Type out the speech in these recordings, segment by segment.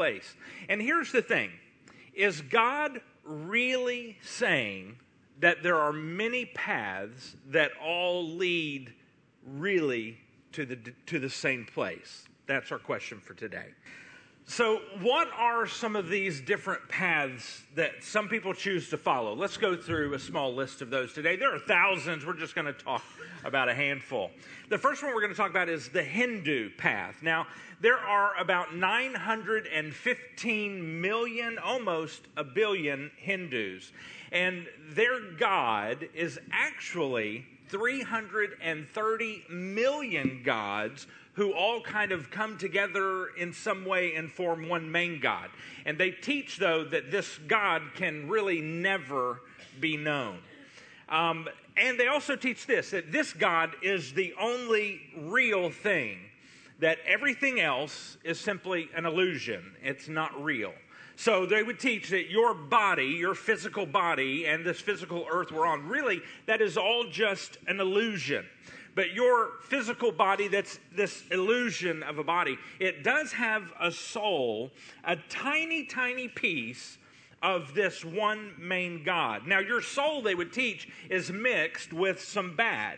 place. And here's the thing is God really saying that there are many paths that all lead really to the, to the same place? That's our question for today. So, what are some of these different paths that some people choose to follow? Let's go through a small list of those today. There are thousands. We're just going to talk about a handful. The first one we're going to talk about is the Hindu path. Now, there are about 915 million, almost a billion Hindus, and their God is actually 330 million gods who all kind of come together in some way and form one main God. And they teach, though, that this God can really never be known. Um, and they also teach this that this God is the only real thing, that everything else is simply an illusion, it's not real. So they would teach that your body, your physical body, and this physical earth we're on, really, that is all just an illusion. But your physical body, that's this illusion of a body, it does have a soul, a tiny, tiny piece of this one main God. Now, your soul, they would teach, is mixed with some bad.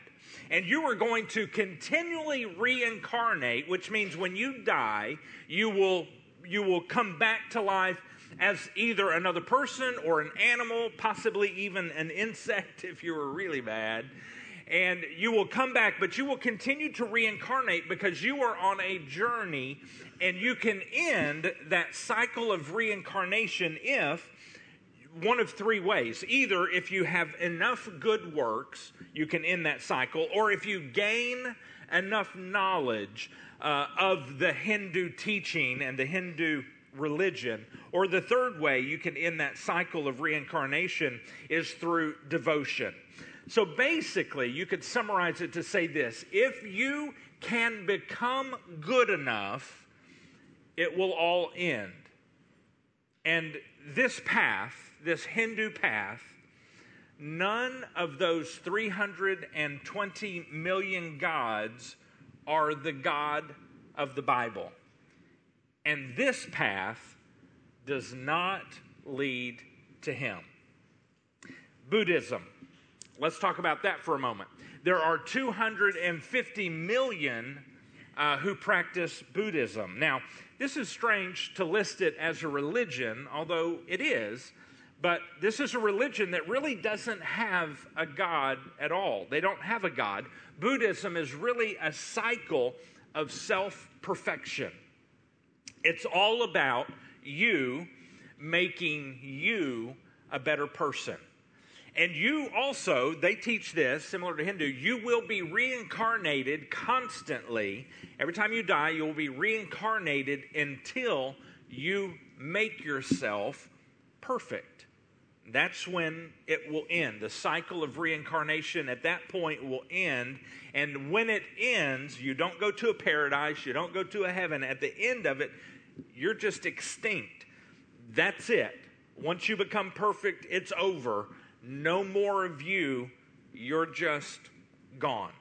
And you are going to continually reincarnate, which means when you die, you will, you will come back to life as either another person or an animal, possibly even an insect if you were really bad. And you will come back, but you will continue to reincarnate because you are on a journey and you can end that cycle of reincarnation if one of three ways. Either if you have enough good works, you can end that cycle, or if you gain enough knowledge uh, of the Hindu teaching and the Hindu religion. Or the third way you can end that cycle of reincarnation is through devotion. So basically, you could summarize it to say this if you can become good enough, it will all end. And this path, this Hindu path, none of those 320 million gods are the God of the Bible. And this path does not lead to him. Buddhism. Let's talk about that for a moment. There are 250 million uh, who practice Buddhism. Now, this is strange to list it as a religion, although it is, but this is a religion that really doesn't have a God at all. They don't have a God. Buddhism is really a cycle of self perfection. It's all about you making you a better person. And you also, they teach this, similar to Hindu, you will be reincarnated constantly. Every time you die, you will be reincarnated until you make yourself perfect. That's when it will end. The cycle of reincarnation at that point will end. And when it ends, you don't go to a paradise, you don't go to a heaven. At the end of it, you're just extinct. That's it. Once you become perfect, it's over. No more of you. You're just gone.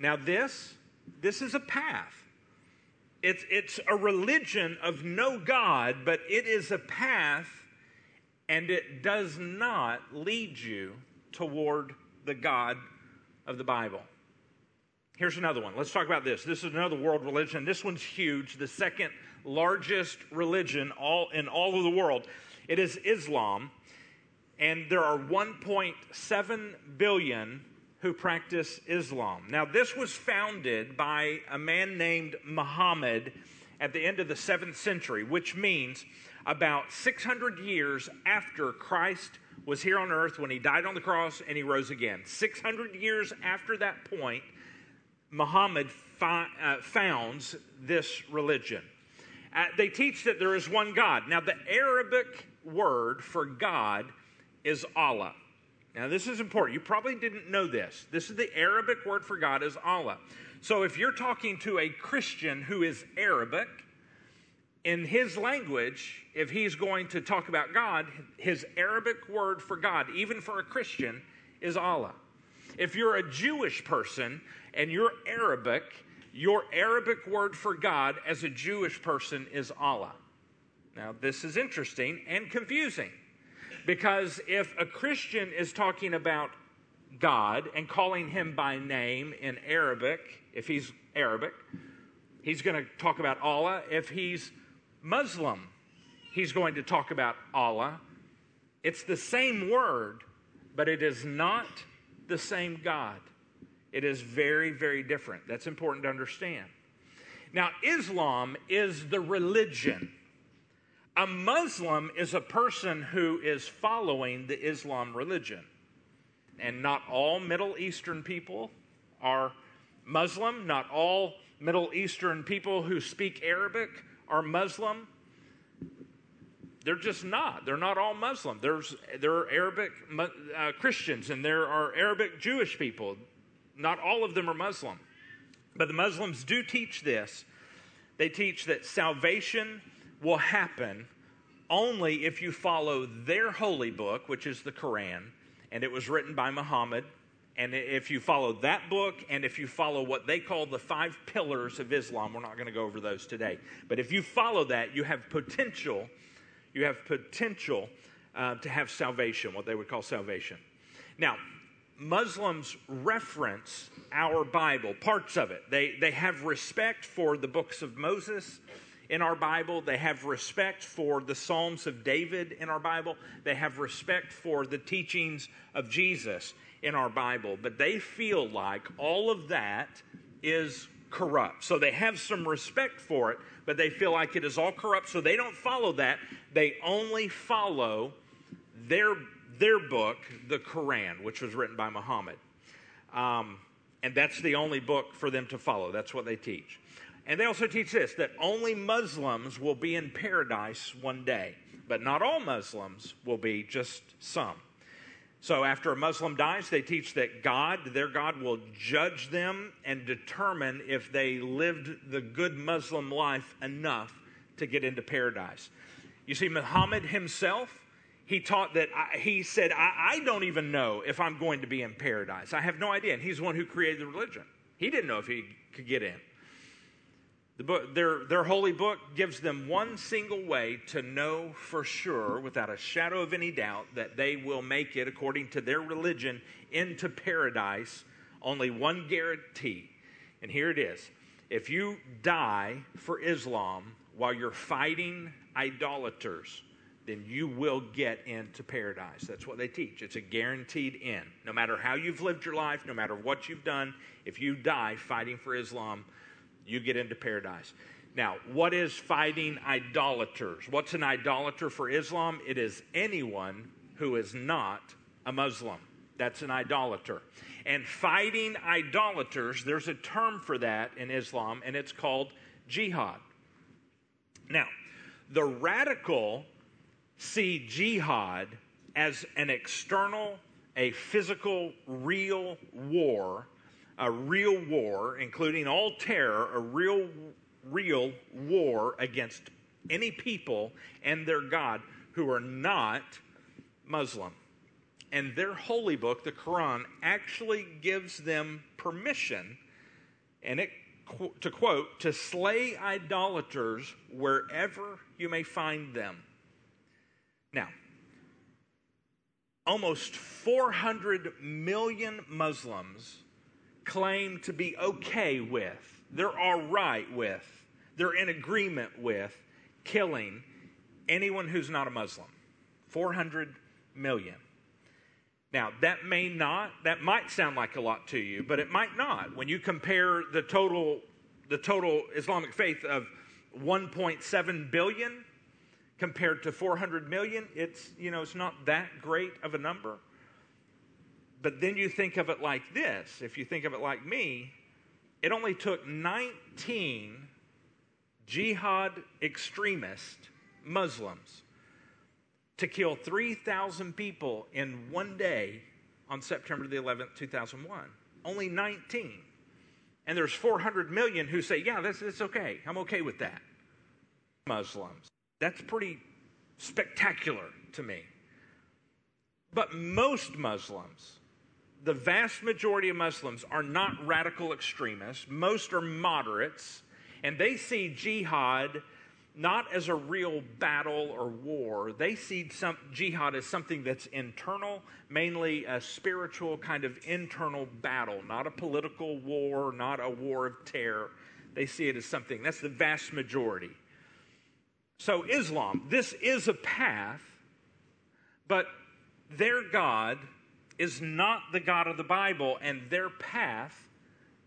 Now, this, this is a path. It's, it's a religion of no God, but it is a path and it does not lead you toward the God of the Bible. Here's another one. Let's talk about this. This is another world religion. This one's huge, the second largest religion all in all of the world. It is Islam, and there are 1.7 billion who practice Islam. Now, this was founded by a man named Muhammad at the end of the 7th century, which means about 600 years after Christ was here on earth when he died on the cross and he rose again. 600 years after that point, Muhammad fi- uh, founds this religion. Uh, they teach that there is one God. Now, the Arabic word for God is Allah. Now, this is important. You probably didn't know this. This is the Arabic word for God is Allah. So, if you're talking to a Christian who is Arabic, in his language, if he's going to talk about God, his Arabic word for God, even for a Christian, is Allah. If you're a Jewish person and you're Arabic, your Arabic word for God as a Jewish person is Allah. Now, this is interesting and confusing because if a Christian is talking about God and calling him by name in Arabic, if he's Arabic, he's going to talk about Allah. If he's Muslim, he's going to talk about Allah. It's the same word, but it is not the same God. It is very, very different. That's important to understand. Now, Islam is the religion. A Muslim is a person who is following the Islam religion. And not all Middle Eastern people are Muslim. Not all Middle Eastern people who speak Arabic are Muslim. They're just not. They're not all Muslim. There's, there are Arabic uh, Christians and there are Arabic Jewish people. Not all of them are Muslim. But the Muslims do teach this. They teach that salvation will happen only if you follow their holy book, which is the Quran, and it was written by Muhammad. And if you follow that book, and if you follow what they call the five pillars of Islam, we're not going to go over those today. But if you follow that, you have potential, you have potential uh, to have salvation, what they would call salvation. Now, Muslims reference our Bible, parts of it. They, they have respect for the books of Moses in our Bible. They have respect for the Psalms of David in our Bible. They have respect for the teachings of Jesus in our Bible. But they feel like all of that is corrupt. So they have some respect for it, but they feel like it is all corrupt. So they don't follow that. They only follow their their book, the Quran, which was written by Muhammad. Um, and that's the only book for them to follow. That's what they teach. And they also teach this that only Muslims will be in paradise one day, but not all Muslims will be, just some. So after a Muslim dies, they teach that God, their God, will judge them and determine if they lived the good Muslim life enough to get into paradise. You see, Muhammad himself, he taught that I, he said, I, I don't even know if I'm going to be in paradise. I have no idea. And he's the one who created the religion. He didn't know if he could get in. The book, their, their holy book gives them one single way to know for sure, without a shadow of any doubt, that they will make it, according to their religion, into paradise. Only one guarantee. And here it is if you die for Islam while you're fighting idolaters, then you will get into paradise. That's what they teach. It's a guaranteed in. No matter how you've lived your life, no matter what you've done, if you die fighting for Islam, you get into paradise. Now, what is fighting idolaters? What's an idolater for Islam? It is anyone who is not a Muslim. That's an idolater. And fighting idolaters, there's a term for that in Islam, and it's called jihad. Now, the radical see jihad as an external, a physical, real war, a real war, including all terror, a real, real war against any people and their God who are not Muslim. And their holy book, the Quran, actually gives them permission, and it to quote, to slay idolaters wherever you may find them. Now, almost 400 million Muslims claim to be okay with, they're all right with, they're in agreement with killing anyone who's not a Muslim. 400 million. Now, that may not, that might sound like a lot to you, but it might not. When you compare the total, the total Islamic faith of 1.7 billion compared to 400 million, it's, you know, it's not that great of a number. But then you think of it like this if you think of it like me, it only took 19 jihad extremist Muslims to kill 3,000 people in one day on September the 11th, 2001. Only 19. And there's 400 million who say, yeah, that's, that's okay. I'm okay with that. Muslims. That's pretty spectacular to me. But most Muslims, the vast majority of Muslims, are not radical extremists. Most are moderates, and they see jihad not as a real battle or war. They see some, jihad as something that's internal, mainly a spiritual kind of internal battle, not a political war, not a war of terror. They see it as something that's the vast majority. So, Islam, this is a path, but their God is not the God of the Bible, and their path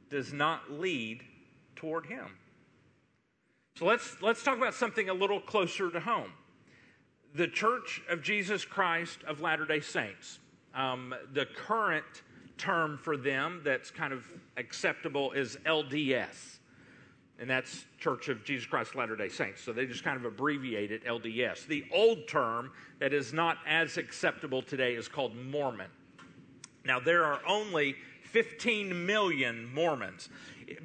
does not lead toward Him. So let's, let's talk about something a little closer to home. The Church of Jesus Christ of Latter day Saints. Um, the current term for them that's kind of acceptable is LDS. And that's Church of Jesus Christ Latter day Saints. So they just kind of abbreviate it LDS. The old term that is not as acceptable today is called Mormon. Now, there are only 15 million Mormons.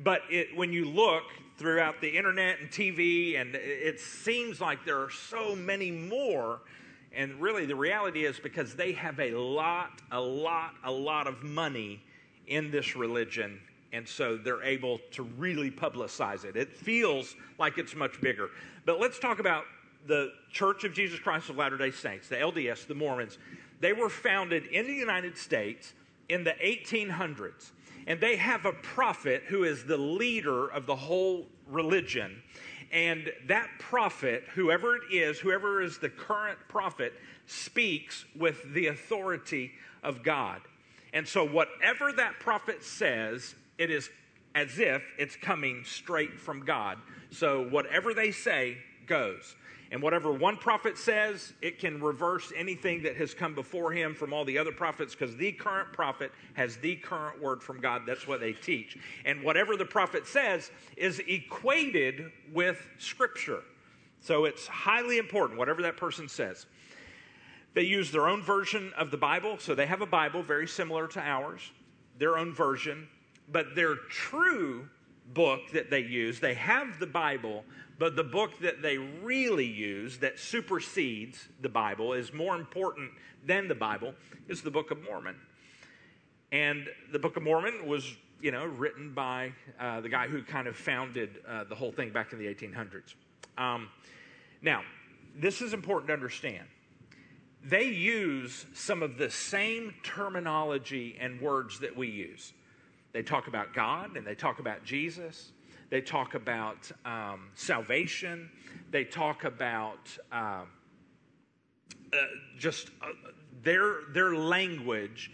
But it, when you look, throughout the internet and TV, and it seems like there are so many more. And really, the reality is because they have a lot, a lot, a lot of money in this religion, and so they're able to really publicize it. It feels like it's much bigger. But let's talk about the Church of Jesus Christ of Latter day Saints, the LDS, the Mormons. They were founded in the United States in the 1800s and they have a prophet who is the leader of the whole religion. And that prophet, whoever it is, whoever is the current prophet, speaks with the authority of God. And so, whatever that prophet says, it is as if it's coming straight from God. So, whatever they say goes. And whatever one prophet says, it can reverse anything that has come before him from all the other prophets because the current prophet has the current word from God. That's what they teach. And whatever the prophet says is equated with Scripture. So it's highly important, whatever that person says. They use their own version of the Bible. So they have a Bible very similar to ours, their own version. But their true book that they use, they have the Bible, but the book that they really use that supersedes the Bible, is more important than the Bible, is the Book of Mormon. And the Book of Mormon was, you know, written by uh, the guy who kind of founded uh, the whole thing back in the 1800s. Um, now, this is important to understand. They use some of the same terminology and words that we use. They talk about God and they talk about Jesus they talk about um, salvation. They talk about uh, uh, just uh, their, their language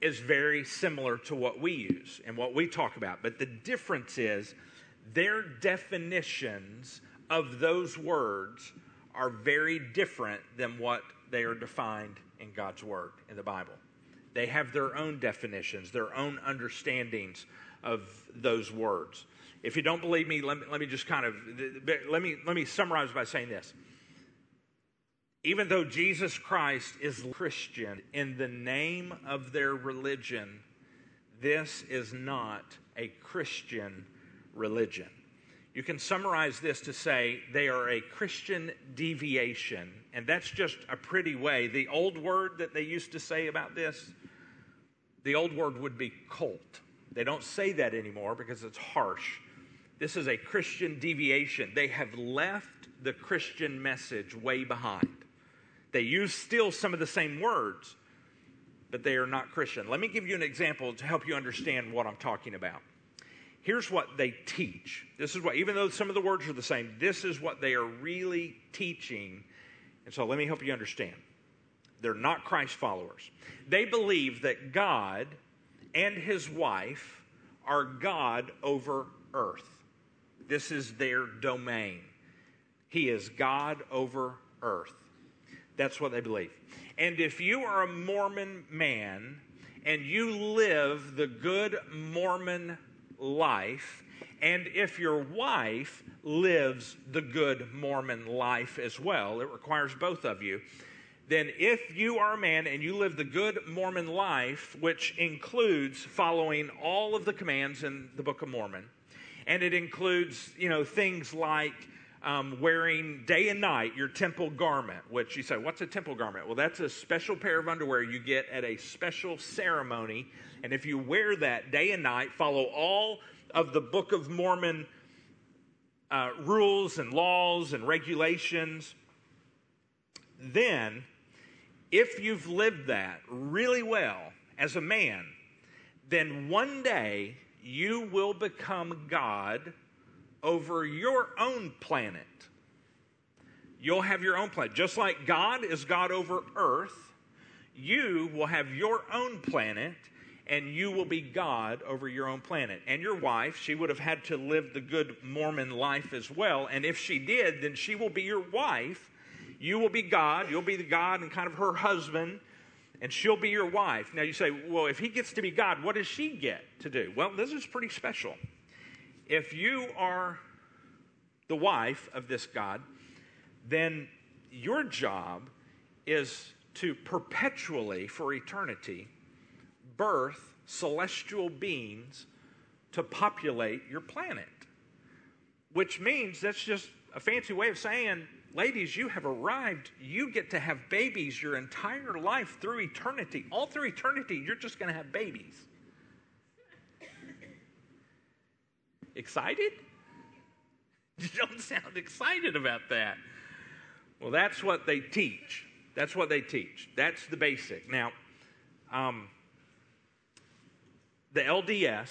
is very similar to what we use and what we talk about. But the difference is their definitions of those words are very different than what they are defined in God's Word in the Bible. They have their own definitions, their own understandings of those words. If you don't believe me, let me, let me just kind of let me let me summarize by saying this. Even though Jesus Christ is Christian in the name of their religion, this is not a Christian religion. You can summarize this to say they are a Christian deviation, and that's just a pretty way. The old word that they used to say about this, the old word would be cult. They don't say that anymore because it's harsh. This is a Christian deviation. They have left the Christian message way behind. They use still some of the same words, but they are not Christian. Let me give you an example to help you understand what I'm talking about. Here's what they teach. This is what, even though some of the words are the same, this is what they are really teaching. And so let me help you understand. They're not Christ followers. They believe that God and his wife are God over earth. This is their domain. He is God over earth. That's what they believe. And if you are a Mormon man and you live the good Mormon life, and if your wife lives the good Mormon life as well, it requires both of you, then if you are a man and you live the good Mormon life, which includes following all of the commands in the Book of Mormon, and it includes, you know, things like um, wearing day and night your temple garment, which you say, what's a temple garment? Well, that's a special pair of underwear you get at a special ceremony. And if you wear that day and night, follow all of the Book of Mormon uh, rules and laws and regulations, then if you've lived that really well as a man, then one day you will become God over your own planet. You'll have your own planet. Just like God is God over earth, you will have your own planet and you will be God over your own planet. And your wife, she would have had to live the good Mormon life as well. And if she did, then she will be your wife. You will be God. You'll be the God and kind of her husband and she'll be your wife. Now you say, well, if he gets to be God, what does she get to do? Well, this is pretty special. If you are the wife of this God, then your job is to perpetually, for eternity, birth celestial beings to populate your planet. Which means that's just a fancy way of saying ladies, you have arrived. You get to have babies your entire life through eternity. All through eternity, you're just going to have babies. Excited? You don't sound excited about that. Well, that's what they teach. That's what they teach. That's the basic. Now, um, the LDS,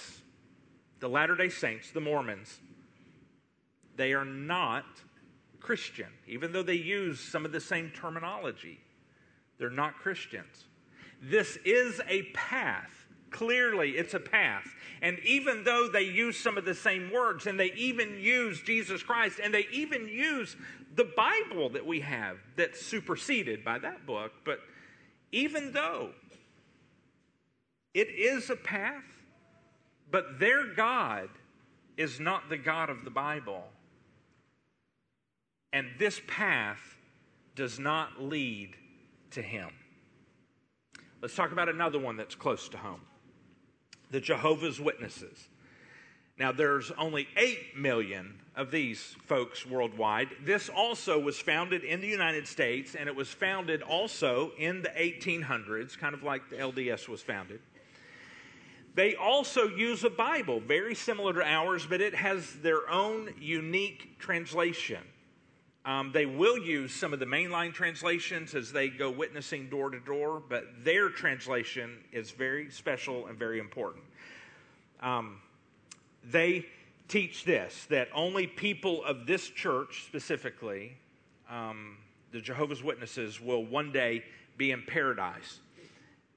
the Latter day Saints, the Mormons, they are not Christian, even though they use some of the same terminology. They're not Christians. This is a path. Clearly, it's a path. And even though they use some of the same words, and they even use Jesus Christ, and they even use the Bible that we have that's superseded by that book, but even though it is a path, but their God is not the God of the Bible. And this path does not lead to him. Let's talk about another one that's close to home the Jehovah's Witnesses. Now, there's only 8 million of these folks worldwide. This also was founded in the United States, and it was founded also in the 1800s, kind of like the LDS was founded. They also use a Bible, very similar to ours, but it has their own unique translation. Um, they will use some of the mainline translations as they go witnessing door to door, but their translation is very special and very important. Um, they teach this that only people of this church specifically, um, the Jehovah's Witnesses, will one day be in paradise.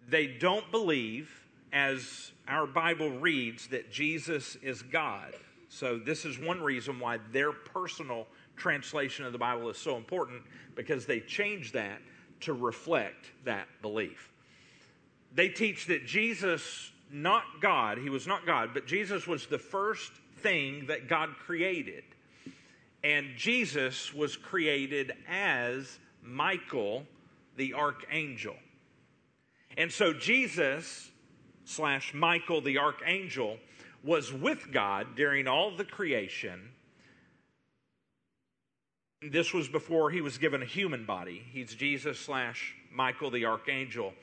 They don't believe, as our Bible reads, that Jesus is God. So, this is one reason why their personal translation of the Bible is so important because they change that to reflect that belief. They teach that Jesus, not God, he was not God, but Jesus was the first thing that God created. And Jesus was created as Michael, the archangel. And so Jesus slash Michael, the archangel, was with God during all the creation this was before he was given a human body. He's Jesus slash Michael the archangel.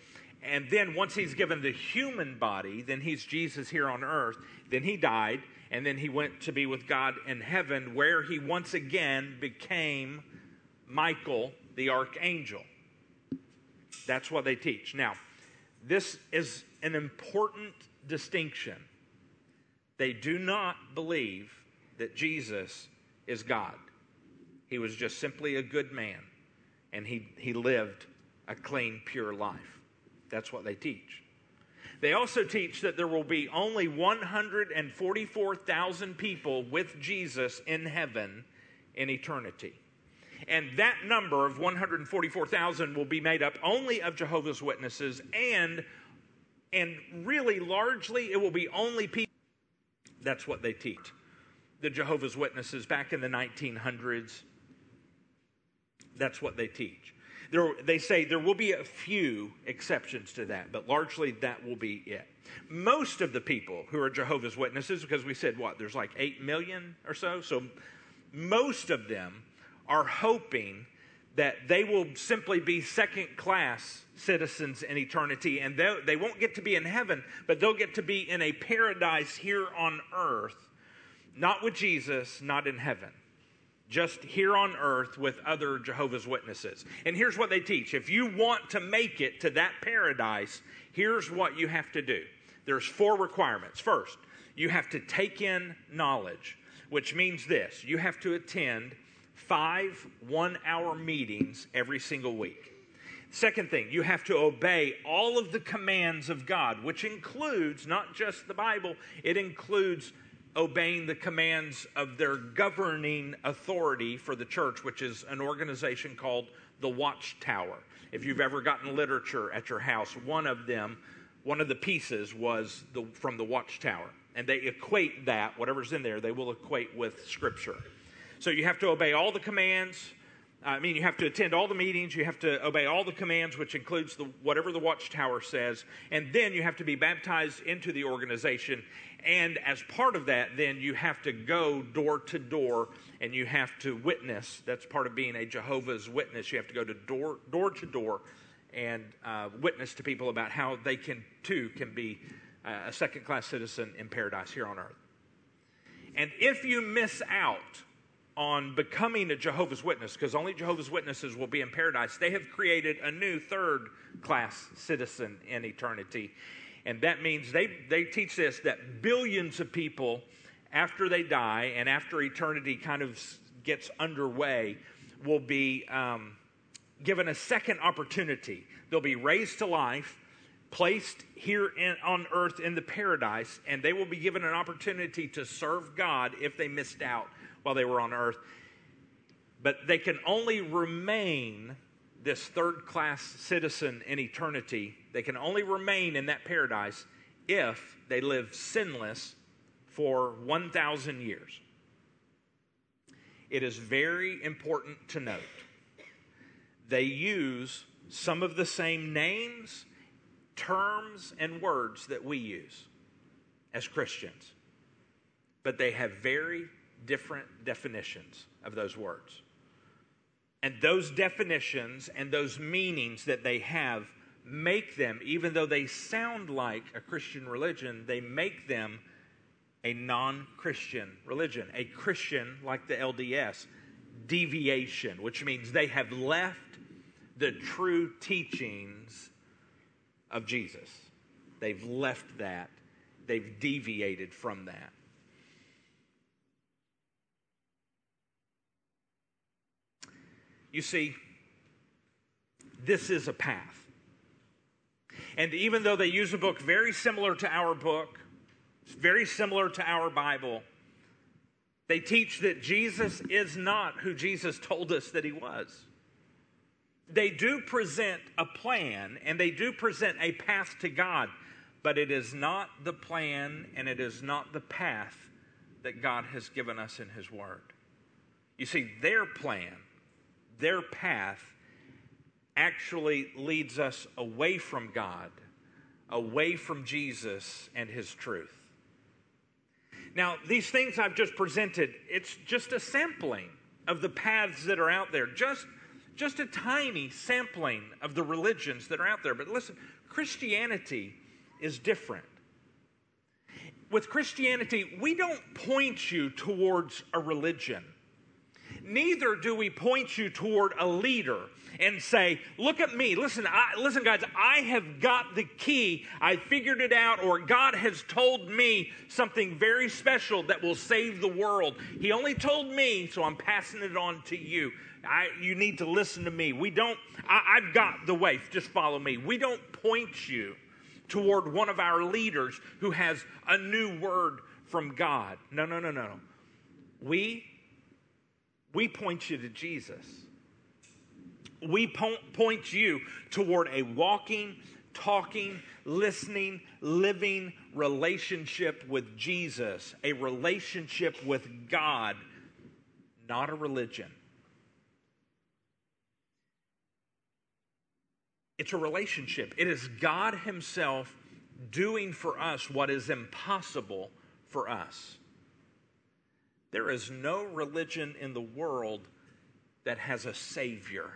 And then once he's given the human body, then he's Jesus here on earth. Then he died, and then he went to be with God in heaven, where he once again became Michael the archangel. That's what they teach. Now, this is an important distinction. They do not believe that Jesus is God. He was just simply a good man, and he, he lived a clean, pure life. That's what they teach. They also teach that there will be only 144,000 people with Jesus in heaven in eternity. And that number of 144,000 will be made up only of Jehovah's Witnesses and and really largely it will be only people that's what they teach. The Jehovah's Witnesses back in the 1900s that's what they teach. There, they say there will be a few exceptions to that, but largely that will be it. Most of the people who are Jehovah's Witnesses, because we said what, there's like 8 million or so, so most of them are hoping that they will simply be second class citizens in eternity and they won't get to be in heaven, but they'll get to be in a paradise here on earth, not with Jesus, not in heaven. Just here on earth with other Jehovah's Witnesses. And here's what they teach if you want to make it to that paradise, here's what you have to do. There's four requirements. First, you have to take in knowledge, which means this you have to attend five one hour meetings every single week. Second thing, you have to obey all of the commands of God, which includes not just the Bible, it includes obeying the commands of their governing authority for the church, which is an organization called the Watchtower. If you've ever gotten literature at your house, one of them, one of the pieces was the, from the Watchtower. And they equate that, whatever's in there, they will equate with Scripture. So you have to obey all the commands. I mean, you have to attend all the meetings. You have to obey all the commands, which includes the, whatever the Watchtower says. And then you have to be baptized into the organization. And as part of that, then you have to go door to door and you have to witness. That's part of being a Jehovah's Witness. You have to go to door, door to door and uh, witness to people about how they can too can be uh, a second class citizen in paradise here on earth. And if you miss out on becoming a Jehovah's Witness, because only Jehovah's Witnesses will be in paradise, they have created a new third class citizen in eternity. And that means they, they teach this that billions of people, after they die and after eternity kind of gets underway, will be um, given a second opportunity. They'll be raised to life, placed here in, on earth in the paradise, and they will be given an opportunity to serve God if they missed out while they were on earth. But they can only remain this third class citizen in eternity, they can only remain in that paradise if they live sinless for 1,000 years. It is very important to note they use some of the same names, terms, and words that we use as Christians, but they have very different definitions of those words. And those definitions and those meanings that they have make them, even though they sound like a Christian religion, they make them a non Christian religion. A Christian, like the LDS, deviation, which means they have left the true teachings of Jesus. They've left that, they've deviated from that. You see, this is a path. And even though they use a book very similar to our book, very similar to our Bible, they teach that Jesus is not who Jesus told us that he was. They do present a plan and they do present a path to God, but it is not the plan and it is not the path that God has given us in his word. You see, their plan their path actually leads us away from God, away from Jesus and His truth. Now, these things I've just presented, it's just a sampling of the paths that are out there, just, just a tiny sampling of the religions that are out there. But listen, Christianity is different. With Christianity, we don't point you towards a religion neither do we point you toward a leader and say, Look at me. Listen, I, listen, guys, I have got the key. I figured it out, or God has told me something very special that will save the world. He only told me, so I'm passing it on to you. I, you need to listen to me. We don't, I, I've got the way. Just follow me. We don't point you toward one of our leaders who has a new word from God. No, no, no, no. We we point you to Jesus. We point you toward a walking, talking, listening, living relationship with Jesus, a relationship with God, not a religion. It's a relationship. It is God Himself doing for us what is impossible for us. There is no religion in the world that has a Savior.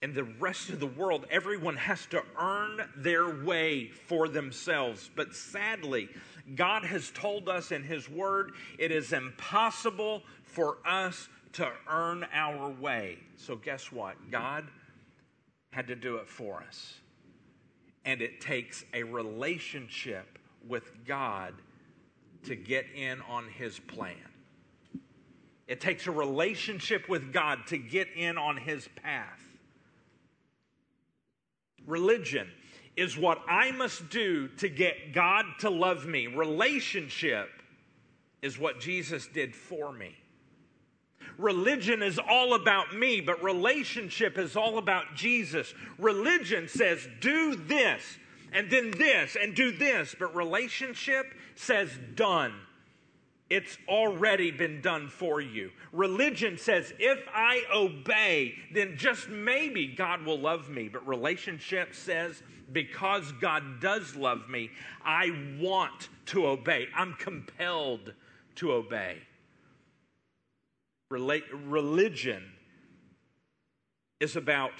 in the rest of the world, everyone has to earn their way for themselves. But sadly, God has told us in His Word it is impossible for us to earn our way. So, guess what? God had to do it for us. And it takes a relationship with God to get in on His plan. It takes a relationship with God to get in on His path. Religion is what I must do to get God to love me. Relationship is what Jesus did for me. Religion is all about me, but relationship is all about Jesus. Religion says, do this, and then this, and do this, but relationship says, done. It's already been done for you. Religion says, if I obey, then just maybe God will love me. But relationship says, because God does love me, I want to obey. I'm compelled to obey. Rel- religion is about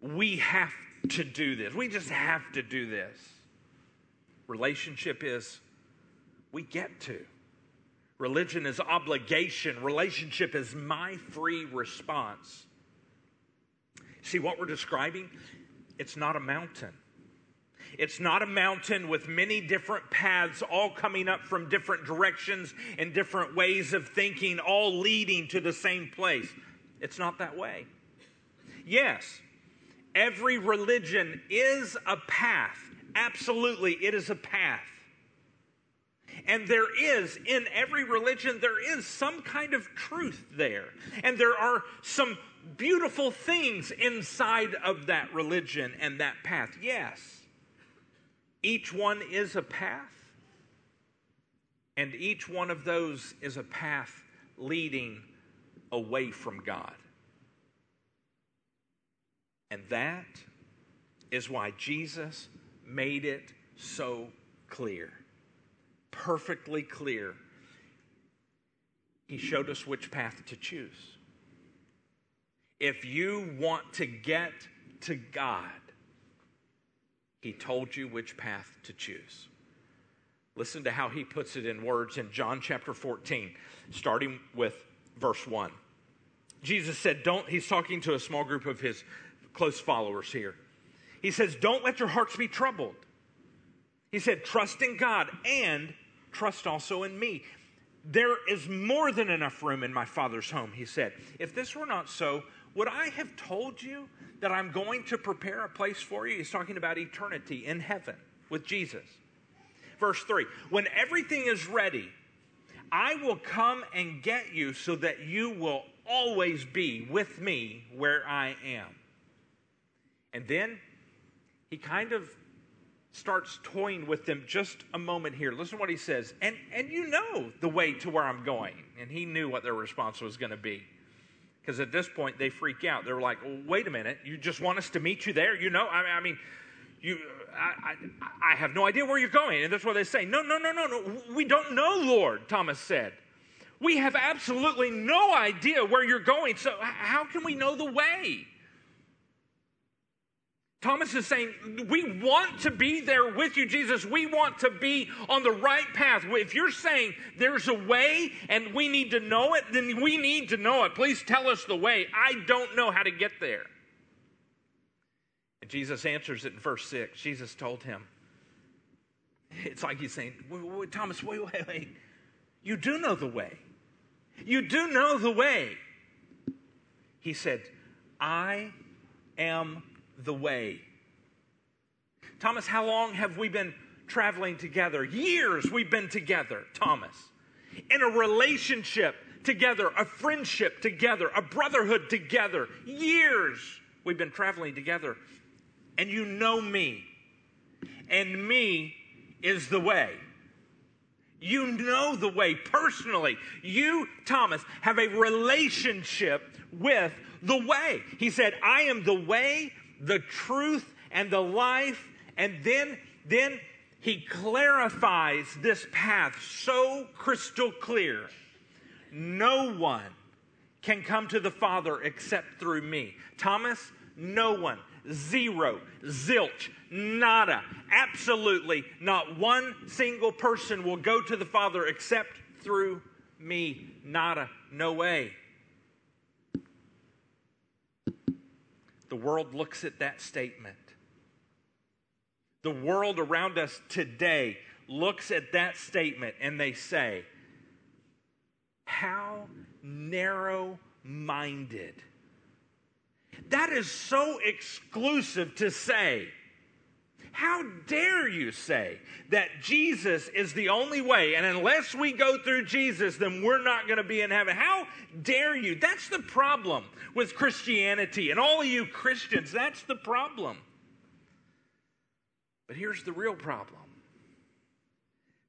we have to do this. We just have to do this. Relationship is we get to. Religion is obligation, relationship is my free response. See what we're describing? It's not a mountain. It's not a mountain with many different paths, all coming up from different directions and different ways of thinking, all leading to the same place. It's not that way. Yes, every religion is a path. Absolutely, it is a path. And there is, in every religion, there is some kind of truth there. And there are some beautiful things inside of that religion and that path. Yes, each one is a path. And each one of those is a path leading away from God. And that is why Jesus made it so clear perfectly clear. He showed us which path to choose. If you want to get to God, He told you which path to choose. Listen to how He puts it in words in John chapter 14, starting with verse 1. Jesus said, Don't, he's talking to a small group of his close followers here. He says, Don't let your hearts be troubled. He said, Trust in God and trust also in me. There is more than enough room in my Father's home, he said. If this were not so, would I have told you that I'm going to prepare a place for you? He's talking about eternity in heaven with Jesus. Verse 3 When everything is ready, I will come and get you so that you will always be with me where I am. And then he kind of starts toying with them just a moment here. Listen to what he says. And, and you know the way to where I'm going. And he knew what their response was going to be. Because at this point, they freak out. They're like, well, wait a minute. You just want us to meet you there? You know, I, I mean, you, I, I, I have no idea where you're going. And that's what they say. No, no, no, no, no. We don't know, Lord, Thomas said. We have absolutely no idea where you're going. So how can we know the way? Thomas is saying, We want to be there with you, Jesus. We want to be on the right path. If you're saying there's a way and we need to know it, then we need to know it. Please tell us the way. I don't know how to get there. And Jesus answers it in verse 6. Jesus told him, It's like he's saying, wait, wait, Thomas, wait, wait, wait. You do know the way. You do know the way. He said, I am the way. Thomas, how long have we been traveling together? Years we've been together, Thomas. In a relationship together, a friendship together, a brotherhood together. Years we've been traveling together. And you know me. And me is the way. You know the way personally. You, Thomas, have a relationship with the way. He said, I am the way, the truth and the life. And then, then he clarifies this path so crystal clear. No one can come to the Father except through me. Thomas, no one. Zero, zilch, nada, absolutely not one single person will go to the Father except through me. Nada, no way. The world looks at that statement. The world around us today looks at that statement and they say, How narrow minded. That is so exclusive to say. How dare you say that Jesus is the only way, and unless we go through Jesus, then we're not going to be in heaven? How dare you? That's the problem with Christianity, and all of you Christians, that's the problem. But here's the real problem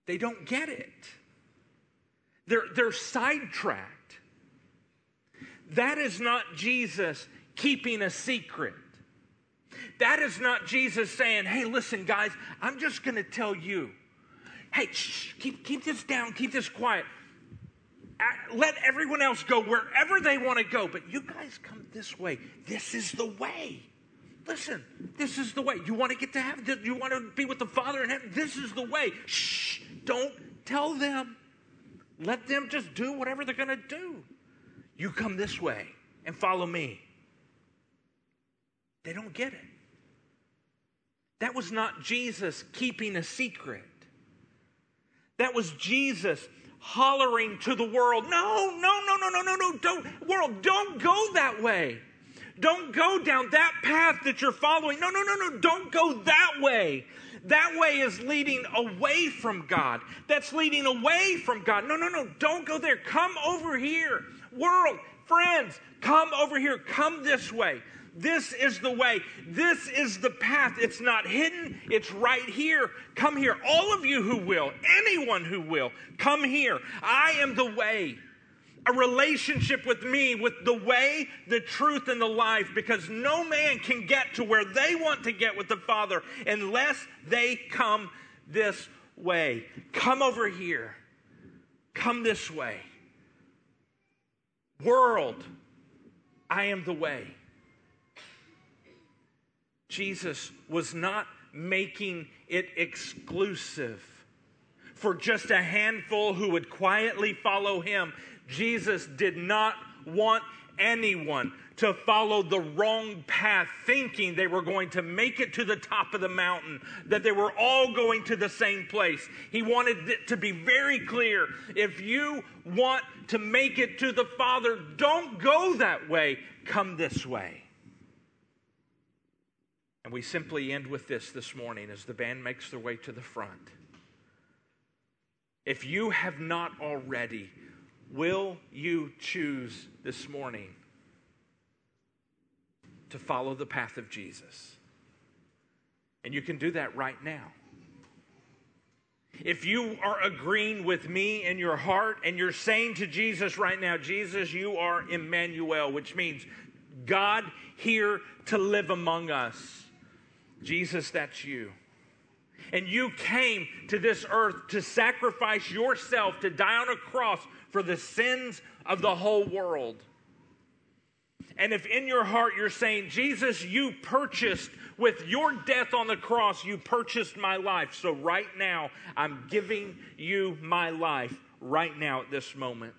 they don't get it, they're, they're sidetracked. That is not Jesus keeping a secret. That is not Jesus saying, hey, listen, guys, I'm just going to tell you. Hey, shh, keep, keep this down, keep this quiet. Let everyone else go wherever they want to go, but you guys come this way. This is the way. Listen, this is the way. You want to get to heaven? You want to be with the Father in heaven? This is the way. Shh, don't tell them. Let them just do whatever they're going to do. You come this way and follow me. They don't get it. That was not Jesus keeping a secret. That was Jesus hollering to the world, no, no, no, no, no, no, no, don't, world, don't go that way. Don't go down that path that you're following. No, no, no, no, don't go that way. That way is leading away from God. That's leading away from God. No, no, no, don't go there. Come over here. World, friends, come over here. Come this way. This is the way. This is the path. It's not hidden, it's right here. Come here. All of you who will, anyone who will, come here. I am the way. A relationship with me, with the way, the truth, and the life, because no man can get to where they want to get with the Father unless they come this way. Come over here. Come this way. World, I am the way. Jesus was not making it exclusive for just a handful who would quietly follow him. Jesus did not want anyone to follow the wrong path, thinking they were going to make it to the top of the mountain, that they were all going to the same place. He wanted it to be very clear if you want to make it to the Father, don't go that way, come this way. And we simply end with this this morning as the band makes their way to the front. If you have not already, will you choose this morning to follow the path of Jesus? And you can do that right now. If you are agreeing with me in your heart and you're saying to Jesus right now, Jesus, you are Emmanuel, which means God here to live among us. Jesus, that's you. And you came to this earth to sacrifice yourself, to die on a cross for the sins of the whole world. And if in your heart you're saying, Jesus, you purchased with your death on the cross, you purchased my life. So right now, I'm giving you my life right now at this moment.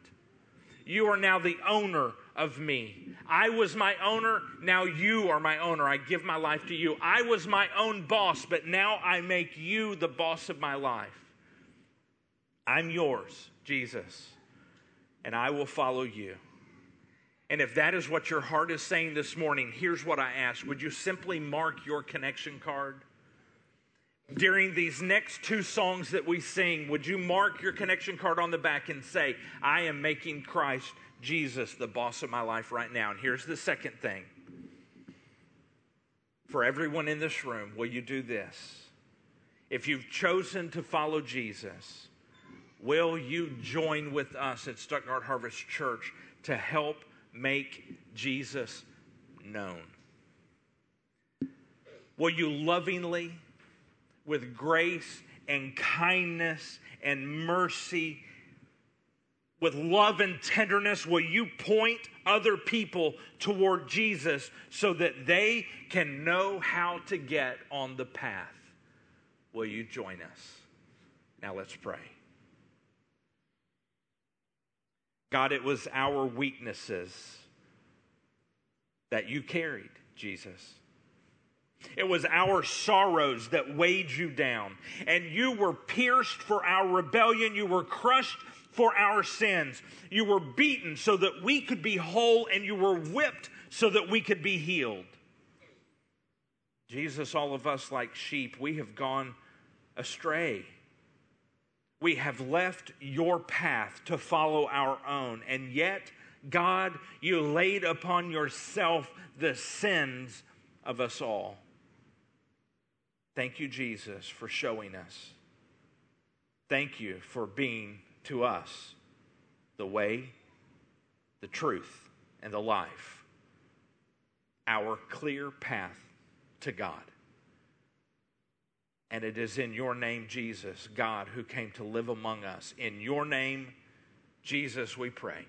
You are now the owner of me. I was my owner, now you are my owner. I give my life to you. I was my own boss, but now I make you the boss of my life. I'm yours, Jesus, and I will follow you. And if that is what your heart is saying this morning, here's what I ask Would you simply mark your connection card? During these next two songs that we sing, would you mark your connection card on the back and say, I am making Christ Jesus the boss of my life right now. And here's the second thing for everyone in this room, will you do this? If you've chosen to follow Jesus, will you join with us at Stuttgart Harvest Church to help make Jesus known? Will you lovingly, with grace and kindness and mercy, with love and tenderness, will you point other people toward Jesus so that they can know how to get on the path? Will you join us? Now let's pray. God, it was our weaknesses that you carried, Jesus. It was our sorrows that weighed you down. And you were pierced for our rebellion. You were crushed for our sins. You were beaten so that we could be whole, and you were whipped so that we could be healed. Jesus, all of us like sheep, we have gone astray. We have left your path to follow our own, and yet, God, you laid upon yourself the sins of us all. Thank you, Jesus, for showing us. Thank you for being to us the way, the truth, and the life, our clear path to God. And it is in your name, Jesus, God, who came to live among us. In your name, Jesus, we pray.